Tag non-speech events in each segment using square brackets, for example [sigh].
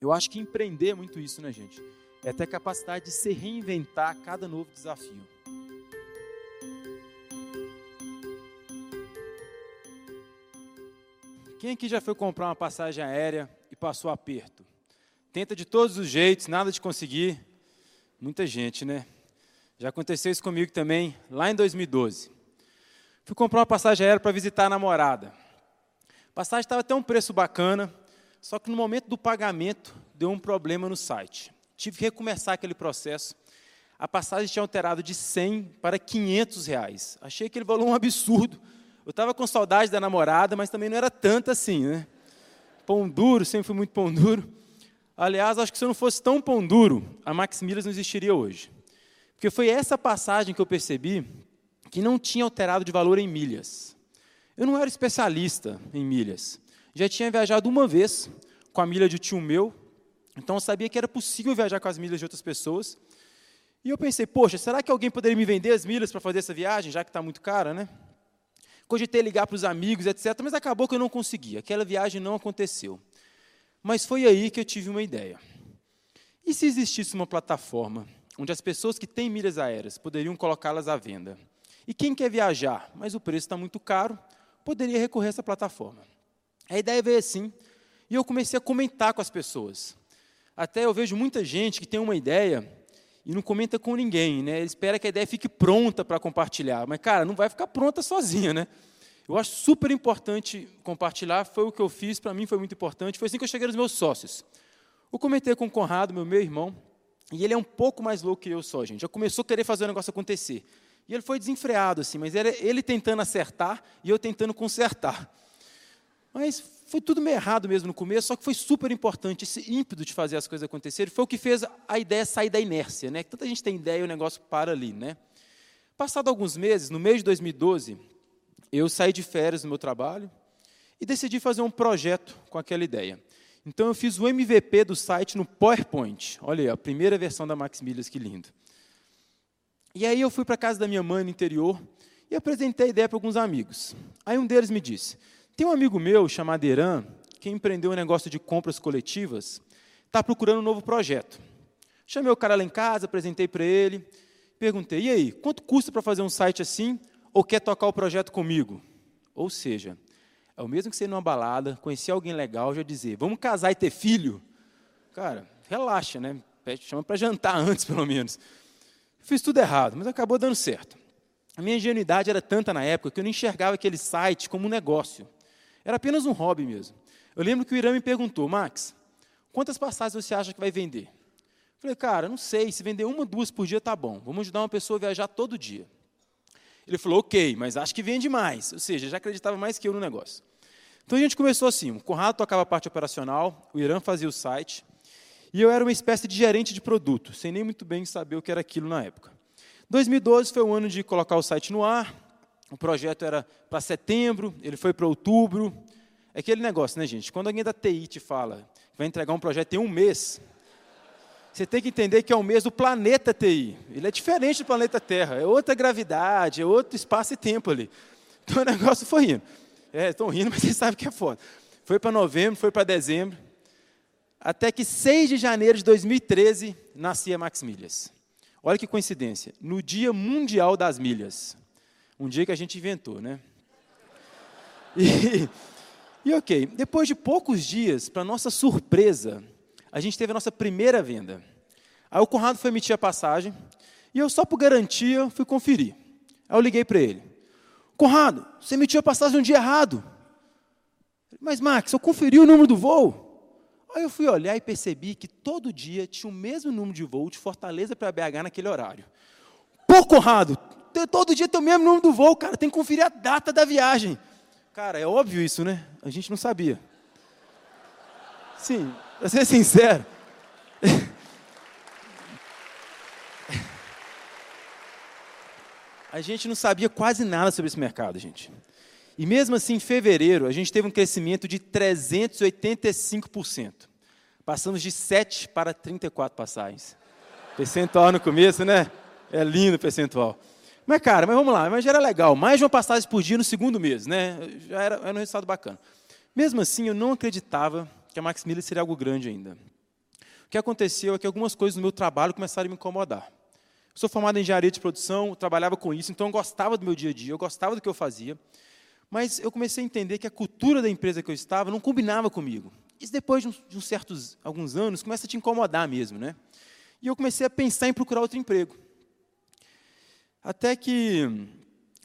Eu acho que empreender é muito isso, né, gente? É ter a capacidade de se reinventar a cada novo desafio. Quem aqui já foi comprar uma passagem aérea e passou aperto? Tenta de todos os jeitos, nada de conseguir. Muita gente, né? Já aconteceu isso comigo também, lá em 2012. Fui comprar uma passagem aérea para visitar a namorada. A passagem estava até um preço bacana, só que no momento do pagamento deu um problema no site. Tive que recomeçar aquele processo. A passagem tinha alterado de 100 para 500 reais. Achei aquele valor um absurdo. Eu estava com saudade da namorada, mas também não era tanto assim, né? Pão duro, sempre fui muito pão duro. Aliás, acho que se eu não fosse tão pão duro, a Max Milhas não existiria hoje. Porque foi essa passagem que eu percebi que não tinha alterado de valor em milhas. Eu não era especialista em milhas. Já tinha viajado uma vez com a milha de tio meu, então eu sabia que era possível viajar com as milhas de outras pessoas. E eu pensei, poxa, será que alguém poderia me vender as milhas para fazer essa viagem, já que está muito cara, né? Cogitei ligar para os amigos, etc., mas acabou que eu não consegui. Aquela viagem não aconteceu. Mas foi aí que eu tive uma ideia. E se existisse uma plataforma onde as pessoas que têm milhas aéreas poderiam colocá-las à venda? E quem quer viajar, mas o preço está muito caro, poderia recorrer a essa plataforma. A ideia veio assim, e eu comecei a comentar com as pessoas. Até eu vejo muita gente que tem uma ideia e não comenta com ninguém, né? Ele espera que a ideia fique pronta para compartilhar, mas cara, não vai ficar pronta sozinha, né? Eu acho super importante compartilhar, foi o que eu fiz, para mim foi muito importante, foi assim que eu cheguei nos meus sócios. Eu comentei com o Conrado, meu meu irmão, e ele é um pouco mais louco que eu só, gente. Já começou a querer fazer o negócio acontecer. E ele foi desenfreado, assim, mas era ele tentando acertar e eu tentando consertar. Mas foi tudo meio errado mesmo no começo, só que foi super importante esse ímpeto de fazer as coisas acontecerem. Foi o que fez a ideia sair da inércia, né? Tanta gente tem ideia e o negócio para ali, né? Passado alguns meses, no mês de 2012, eu saí de férias no meu trabalho e decidi fazer um projeto com aquela ideia. Então eu fiz o MVP do site no PowerPoint. Olha aí, a primeira versão da Max Milhas, que lindo. E aí eu fui para a casa da minha mãe no interior e apresentei a ideia para alguns amigos. Aí um deles me disse: tem um amigo meu chamado Eran, que empreendeu um negócio de compras coletivas, está procurando um novo projeto. Chamei o cara lá em casa, apresentei para ele, perguntei: e aí, quanto custa para fazer um site assim? Ou quer tocar o projeto comigo? Ou seja, é o mesmo que você ir numa balada, conhecer alguém legal, já dizer: vamos casar e ter filho? Cara, relaxa, né? Chama para jantar [laughs] antes, pelo menos. Fiz tudo errado, mas acabou dando certo. A minha ingenuidade era tanta na época que eu não enxergava aquele site como um negócio. Era apenas um hobby mesmo. Eu lembro que o Irã me perguntou, Max, quantas passagens você acha que vai vender? Eu falei, cara, não sei, se vender uma, duas por dia tá bom. Vamos ajudar uma pessoa a viajar todo dia. Ele falou, ok, mas acho que vende mais. Ou seja, já acreditava mais que eu no negócio. Então a gente começou assim: o Conrado tocava a parte operacional, o Irã fazia o site, e eu era uma espécie de gerente de produto, sem nem muito bem saber o que era aquilo na época. 2012 foi o ano de colocar o site no ar, o projeto era para setembro, ele foi para outubro. É aquele negócio, né, gente? Quando alguém da TI te fala que vai entregar um projeto em um mês, você tem que entender que é um mês do planeta TI. Ele é diferente do planeta Terra, é outra gravidade, é outro espaço e tempo ali. Então [laughs] o negócio foi indo. É, estão rindo, [laughs] mas vocês sabem que é foda. Foi para novembro, foi para dezembro. Até que 6 de janeiro de 2013 nascia Max Milhas. Olha que coincidência. No Dia Mundial das Milhas. Um dia que a gente inventou, né? E, e ok, depois de poucos dias, para nossa surpresa, a gente teve a nossa primeira venda. Aí o Conrado foi emitir a passagem, e eu, só por garantia, fui conferir. Aí eu liguei para ele. Conrado, você emitiu a passagem no dia errado. Mas, Max, eu conferi o número do voo. Aí eu fui olhar e percebi que todo dia tinha o mesmo número de voo de Fortaleza para BH naquele horário. Pô, Conrado, todo dia tem o mesmo número do voo, cara, tem que conferir a data da viagem. Cara, é óbvio isso, né? A gente não sabia. Sim, para ser sincero. [laughs] a gente não sabia quase nada sobre esse mercado, gente. E mesmo assim, em fevereiro, a gente teve um crescimento de 385%. Passamos de 7 para 34 passagens. Percentual no começo, né? É lindo o percentual. Mas, cara, mas vamos lá, mas já era legal. Mais de uma passagem por dia no segundo mês, né? Já era, era um resultado bacana. Mesmo assim, eu não acreditava que a Max Miller seria algo grande ainda. O que aconteceu é que algumas coisas no meu trabalho começaram a me incomodar. Eu sou formado em engenharia de produção, trabalhava com isso, então eu gostava do meu dia a dia, eu gostava do que eu fazia. Mas eu comecei a entender que a cultura da empresa que eu estava não combinava comigo. Isso depois de de uns certos alguns anos começa a te incomodar mesmo, né? E eu comecei a pensar em procurar outro emprego. Até que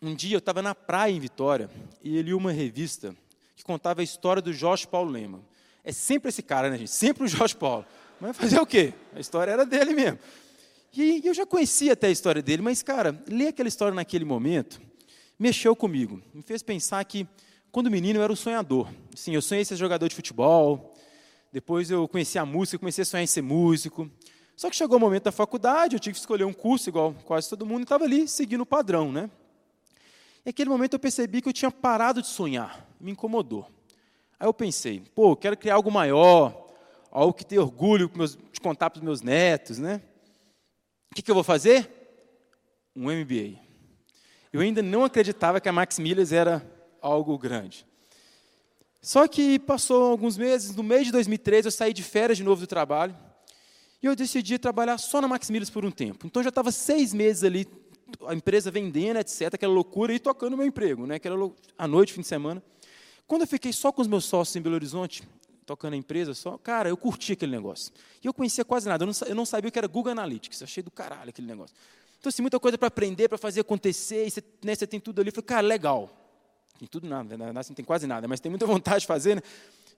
um dia eu estava na praia em Vitória e eu li uma revista que contava a história do Jorge Paulo Lema. É sempre esse cara, né, gente? Sempre o Jorge Paulo. Mas fazer o quê? A história era dele mesmo. E eu já conhecia até a história dele, mas, cara, ler aquela história naquele momento mexeu comigo. Me fez pensar que, quando menino, eu era um sonhador. Sim, eu sonhei ser jogador de futebol. Depois eu conheci a música, comecei a sonhar em ser músico. Só que chegou o momento da faculdade, eu tive que escolher um curso igual quase todo mundo, e estava ali seguindo o padrão, né? E naquele momento eu percebi que eu tinha parado de sonhar, me incomodou. Aí eu pensei, pô, eu quero criar algo maior, algo que tenha orgulho de contar para os meus netos, né? O que, que eu vou fazer? Um MBA. Eu ainda não acreditava que a Max Milhas era algo grande. Só que passou alguns meses, no mês de 2013, eu saí de férias de novo do trabalho, e eu decidi trabalhar só na Max Milhas por um tempo. Então, já estava seis meses ali, a empresa vendendo, etc., aquela loucura, e tocando meu emprego, né? aquela à noite, fim de semana. Quando eu fiquei só com os meus sócios em Belo Horizonte, tocando a empresa só, cara, eu curti aquele negócio. E eu conhecia quase nada, eu não, eu sabia o que era Google Analytics, achei do caralho aquele negócio. Então, assim, muita coisa para aprender, para fazer acontecer, e você, né, você tem tudo ali. Eu falei, cara, legal. Tem tudo nada, né? assim, não tem quase nada, mas tem muita [laughs] vontade de fazer. Né?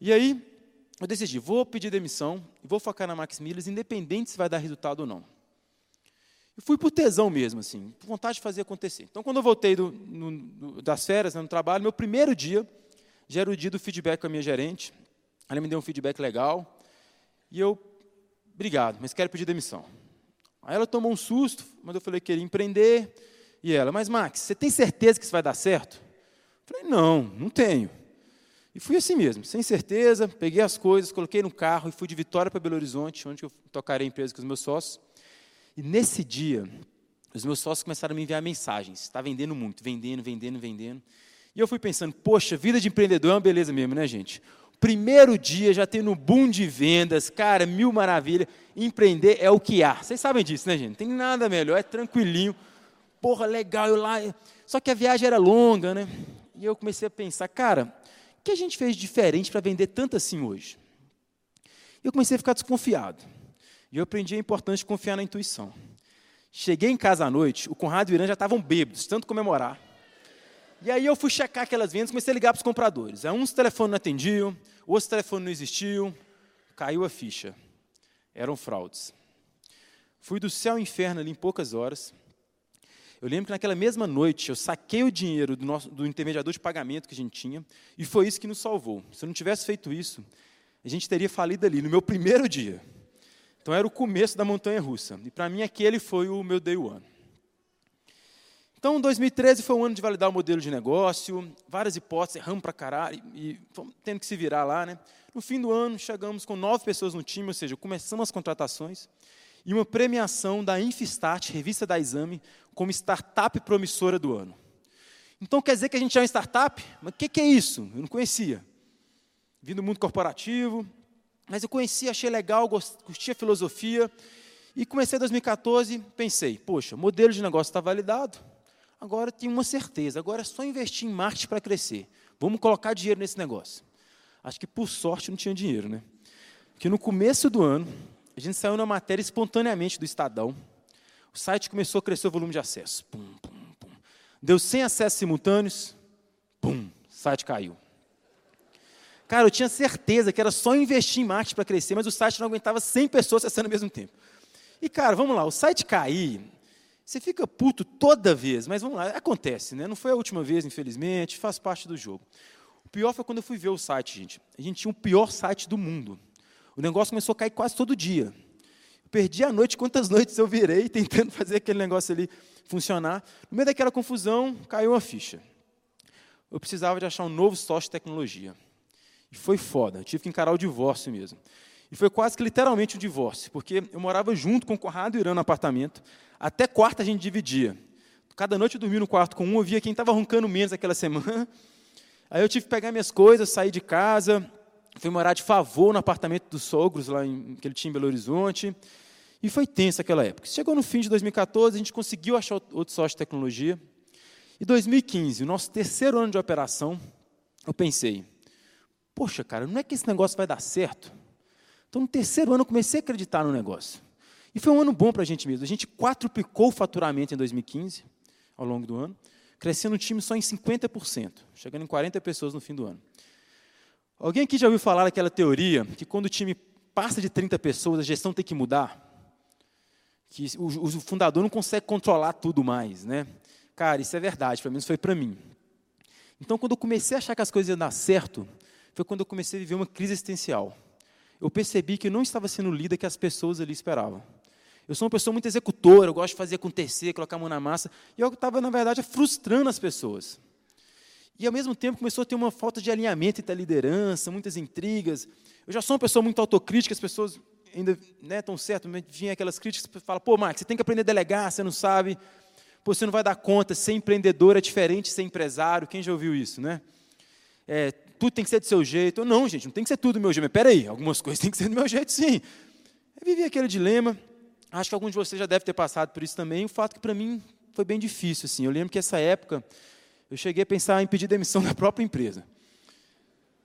E aí, eu decidi, vou pedir demissão, vou focar na Max Milhas, independente se vai dar resultado ou não. Eu fui por tesão mesmo, assim, por vontade de fazer acontecer. Então, quando eu voltei do, no, das férias, né, no trabalho, meu primeiro dia já era o dia do feedback com a minha gerente. Ela me deu um feedback legal. E eu, obrigado, mas quero pedir demissão. Aí ela tomou um susto, mas eu falei que queria empreender. E ela, mas Max, você tem certeza que isso vai dar certo? Eu falei, não, não tenho. E fui assim mesmo, sem certeza, peguei as coisas, coloquei no carro e fui de Vitória para Belo Horizonte, onde eu tocarei a empresa com os meus sócios. E nesse dia, os meus sócios começaram a me enviar mensagens. Está vendendo muito, vendendo, vendendo, vendendo. E eu fui pensando, poxa, vida de empreendedor é uma beleza mesmo, né, gente? Primeiro dia já tendo boom de vendas, cara, mil maravilha. Empreender é o que há. Vocês sabem disso, né, gente? Não tem nada melhor, é tranquilinho. Porra, legal, eu lá. Só que a viagem era longa, né? E eu comecei a pensar, cara, que a gente fez diferente para vender tanto assim hoje? E eu comecei a ficar desconfiado. E eu aprendi a importância de confiar na intuição. Cheguei em casa à noite, o Conrado e o Irã já estavam bêbados, tanto comemorar. E aí eu fui checar aquelas vendas, comecei a ligar para os compradores. Aí uns telefones não atendiam, outros telefones não existiam, caiu a ficha. Eram fraudes. Fui do céu ao inferno ali em poucas horas. Eu lembro que naquela mesma noite eu saquei o dinheiro do, nosso, do intermediador de pagamento que a gente tinha, e foi isso que nos salvou. Se eu não tivesse feito isso, a gente teria falido ali no meu primeiro dia. Então era o começo da montanha russa. E para mim aquele foi o meu day one. Então, 2013 foi um ano de validar o modelo de negócio, várias hipóteses, erramos para caralho, e tendo que se virar lá. Né? No fim do ano, chegamos com nove pessoas no time, ou seja, começamos as contratações, e uma premiação da Infistat, revista da Exame, como startup promissora do ano. Então, quer dizer que a gente é uma startup? Mas o que, que é isso? Eu não conhecia. Vim do mundo corporativo, mas eu conhecia, achei legal, curtia a filosofia, e comecei em 2014, pensei, poxa, modelo de negócio está validado, agora tem uma certeza, agora é só investir em marketing para crescer. Vamos colocar dinheiro nesse negócio. Acho que por sorte não tinha dinheiro, né? Porque no começo do ano, gente saiu na matéria espontaneamente do Estadão. O site começou a crescer o volume de acesso. Pum, pum, pum. Deu 100 acessos simultâneos. Pum, o site caiu. Cara, eu tinha certeza que era só investir em marketing para crescer, mas o site não aguentava 100 pessoas acessando ao mesmo tempo. E, cara, vamos lá, o site cair, você fica puto toda vez, mas vamos lá, acontece, né? Não foi a última vez, infelizmente, faz parte do jogo. O pior foi quando eu fui ver o site, gente. A gente tinha o pior site do mundo. O negócio começou a cair quase todo dia. Eu perdi a noite, quantas [laughs] noites eu virei tentando fazer aquele negócio ali funcionar. No meio daquela confusão, caiu uma ficha. Eu precisava de achar um novo sócio de tecnologia. E foi foda, eu tive que encarar o divórcio mesmo. E foi quase que literalmente um divórcio, porque eu morava junto com o Conrado e Irã no apartamento. Até quarta a gente dividia. Cada noite eu dormia no quarto com um, eu via quem estava roncando menos aquela [laughs] semana. Aí eu tive que pegar minhas coisas, sair de casa, fui morar de favor no apartamento dos sogros, lá em, que ele tinha em Belo Horizonte. E foi tenso aquela época. Chegou no fim de 2014, a gente conseguiu achar outro sócio de tecnologia. E 2015, o nosso terceiro ano de operação, eu pensei, poxa, cara, não é que esse negócio vai dar certo? Então, no terceiro ano, eu comecei a acreditar no negócio. E foi um ano bom para a gente mesmo. A gente quadruplicou o faturamento em 2015, ao longo do ano, crescendo o time só em 50%, chegando em 40 pessoas no fim do ano. Alguém aqui já ouviu falar daquela teoria que quando o time passa de 30 pessoas, a gestão tem que mudar? Que o, o fundador não consegue controlar tudo mais, né? Cara, isso é verdade, pelo menos foi para mim. Então, quando eu comecei a achar que as coisas iam dar certo, foi quando eu comecei a viver uma crise existencial. Eu percebi que eu não estava sendo o líder que as pessoas ali esperavam. Eu sou uma pessoa muito executora, eu gosto de fazer acontecer, colocar a mão na massa, e eu estava, na verdade, frustrando as pessoas. E, ao mesmo tempo, começou a ter uma falta de alinhamento entre a liderança, muitas intrigas. Eu já sou uma pessoa muito autocrítica, as pessoas ainda né, estão certo, vinha aquelas críticas, fala, pô, Max, você tem que aprender a delegar, você não sabe, pô, você não vai dar conta, ser empreendedor é diferente de ser empresário, quem já ouviu isso, né? É, tudo tem que ser do seu jeito. Não, gente, não tem que ser tudo do meu jeito. Mas peraí, algumas coisas tem que ser do meu jeito, sim. Eu vivi aquele dilema. Acho que alguns de vocês já devem ter passado por isso também. O fato que para mim foi bem difícil. Assim. Eu lembro que essa época eu cheguei a pensar em pedir demissão [laughs] da própria empresa.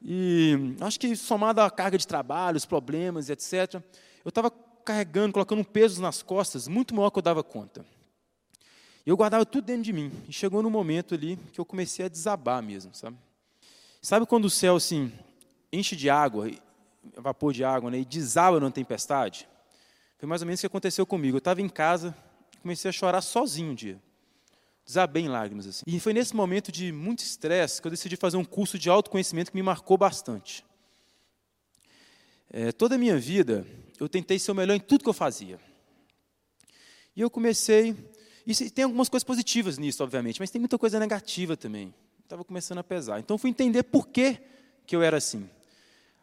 E acho que somado à carga de trabalho, os problemas, etc., eu estava carregando, colocando um peso nas costas muito maior que eu dava conta. Eu guardava tudo dentro de mim. E chegou no momento ali que eu comecei a desabar mesmo, sabe? Sabe quando o céu assim enche de água, vapor de água, né, e desaba numa tempestade? Foi mais ou menos o que aconteceu comigo. Eu estava em casa, comecei a chorar sozinho um dia. Desabei em lágrimas. Assim. E foi nesse momento de muito estresse que eu decidi fazer um curso de autoconhecimento que me marcou bastante. É, toda a minha vida, eu tentei ser o melhor em tudo que eu fazia. E eu comecei. E tem algumas coisas positivas nisso, obviamente, mas tem muita coisa negativa também. Estava começando a pesar. Então, fui entender por que, que eu era assim.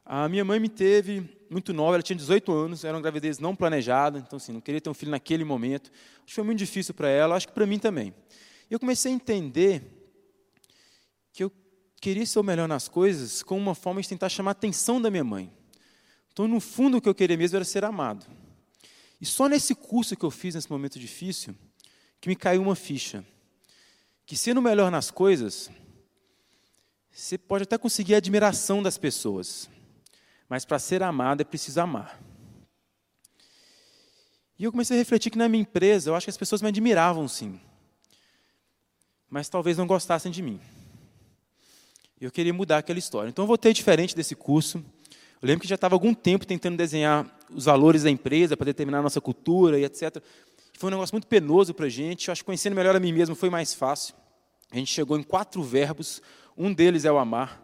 A minha mãe me teve muito nova, ela tinha 18 anos, era uma gravidez não planejada, então, assim, não queria ter um filho naquele momento. Acho que foi muito difícil para ela, acho que para mim também. E eu comecei a entender que eu queria ser o melhor nas coisas como uma forma de tentar chamar a atenção da minha mãe. Então, no fundo, o que eu queria mesmo era ser amado. E só nesse curso que eu fiz, nesse momento difícil, que me caiu uma ficha. Que sendo melhor nas coisas, você pode até conseguir a admiração das pessoas, mas para ser amado é preciso amar. E eu comecei a refletir que na minha empresa, eu acho que as pessoas me admiravam sim, mas talvez não gostassem de mim. Eu queria mudar aquela história. Então eu voltei diferente desse curso. Eu lembro que já estava algum tempo tentando desenhar os valores da empresa para determinar a nossa cultura e etc. Foi um negócio muito penoso para a gente. Eu acho que conhecendo melhor a mim mesmo foi mais fácil. A gente chegou em quatro verbos um deles é o amar.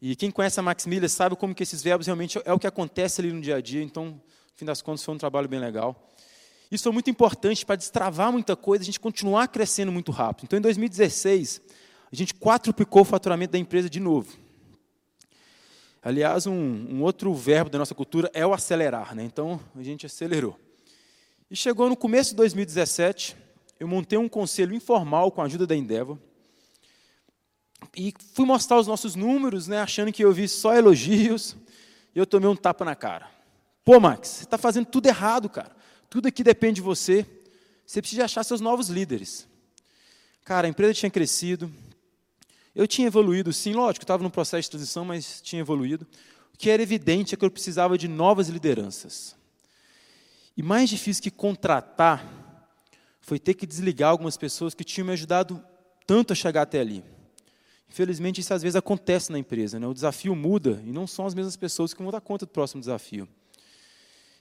E quem conhece a Max Miller sabe como que esses verbos realmente é o que acontece ali no dia a dia. Então, no fim das contas, foi um trabalho bem legal. Isso foi muito importante para destravar muita coisa, a gente continuar crescendo muito rápido. Então, em 2016, a gente quadruplicou o faturamento da empresa de novo. Aliás, um, um, outro verbo da nossa cultura é o acelerar, né? Então, a gente acelerou. E chegou no começo de 2017, eu montei um conselho informal com a ajuda da Endeavor, e fui mostrar os nossos números, né, achando que eu vi só elogios, e eu tomei um tapa na cara. Pô, Max, você está fazendo tudo errado, cara. Tudo aqui depende de você. Você precisa achar seus novos líderes. Cara, a empresa tinha crescido. Eu tinha evoluído, sim, lógico, estava no processo de transição, mas tinha evoluído. O que era evidente é que eu precisava de novas lideranças. E mais difícil que contratar foi ter que desligar algumas pessoas que tinham me ajudado tanto a chegar até ali. Infelizmente, isso às vezes acontece na empresa. Né? O desafio muda e não são as mesmas pessoas que vão dar conta do próximo desafio.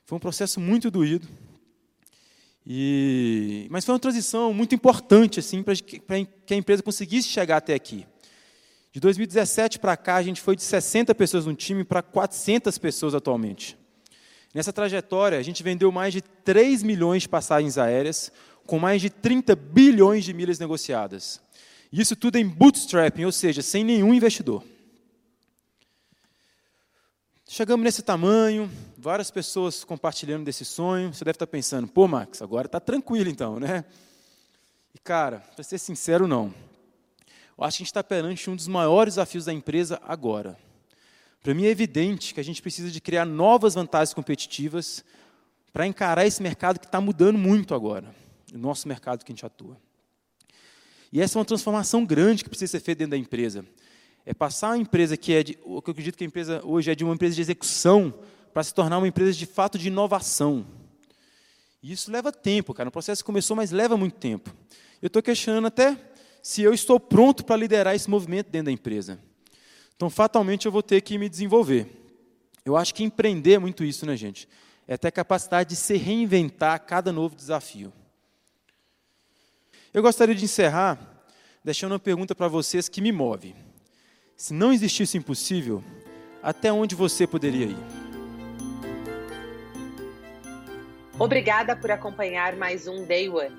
Foi um processo muito doído. E... Mas foi uma transição muito importante assim, para que a empresa conseguisse chegar até aqui. De 2017 para cá, a gente foi de 60 pessoas no time para 400 pessoas atualmente. Nessa trajetória, a gente vendeu mais de 3 milhões de passagens aéreas, com mais de 30 bilhões de milhas negociadas. Isso tudo em bootstrapping, ou seja, sem nenhum investidor. Chegamos nesse tamanho, várias pessoas compartilhando desse sonho. Você deve estar pensando, pô, Max, agora está tranquilo então, né? E, cara, para ser sincero, não. Eu acho que a gente está perante um dos maiores desafios da empresa agora. Para mim é evidente que a gente precisa de criar novas vantagens competitivas para encarar esse mercado que está mudando muito agora, o nosso mercado que a gente atua. E essa é uma transformação grande que precisa ser feita dentro da empresa. É passar a empresa que é de, que eu acredito que a empresa hoje é de uma empresa de execução para se tornar uma empresa de fato de inovação. E isso leva tempo, cara. O processo começou, mas leva muito tempo. Eu estou questionando até se eu estou pronto para liderar esse movimento dentro da empresa. Então, fatalmente, eu vou ter que me desenvolver. Eu acho que empreender é muito isso, né, gente? É ter a capacidade de se reinventar a cada novo desafio. Eu gostaria de encerrar deixando uma pergunta para vocês que me move. Se não existisse impossível, até onde você poderia ir? Obrigada por acompanhar mais um Day One.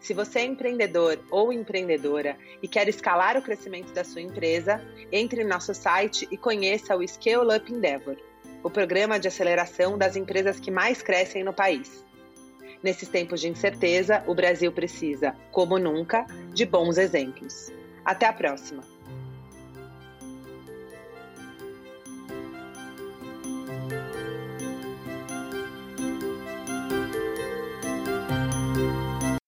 Se você é empreendedor ou empreendedora e quer escalar o crescimento da sua empresa, entre em nosso site e conheça o Scale Up Endeavor, o programa de aceleração das empresas que mais crescem no país. Nesses tempos de incerteza, o Brasil precisa, como nunca, de bons exemplos. Até a próxima!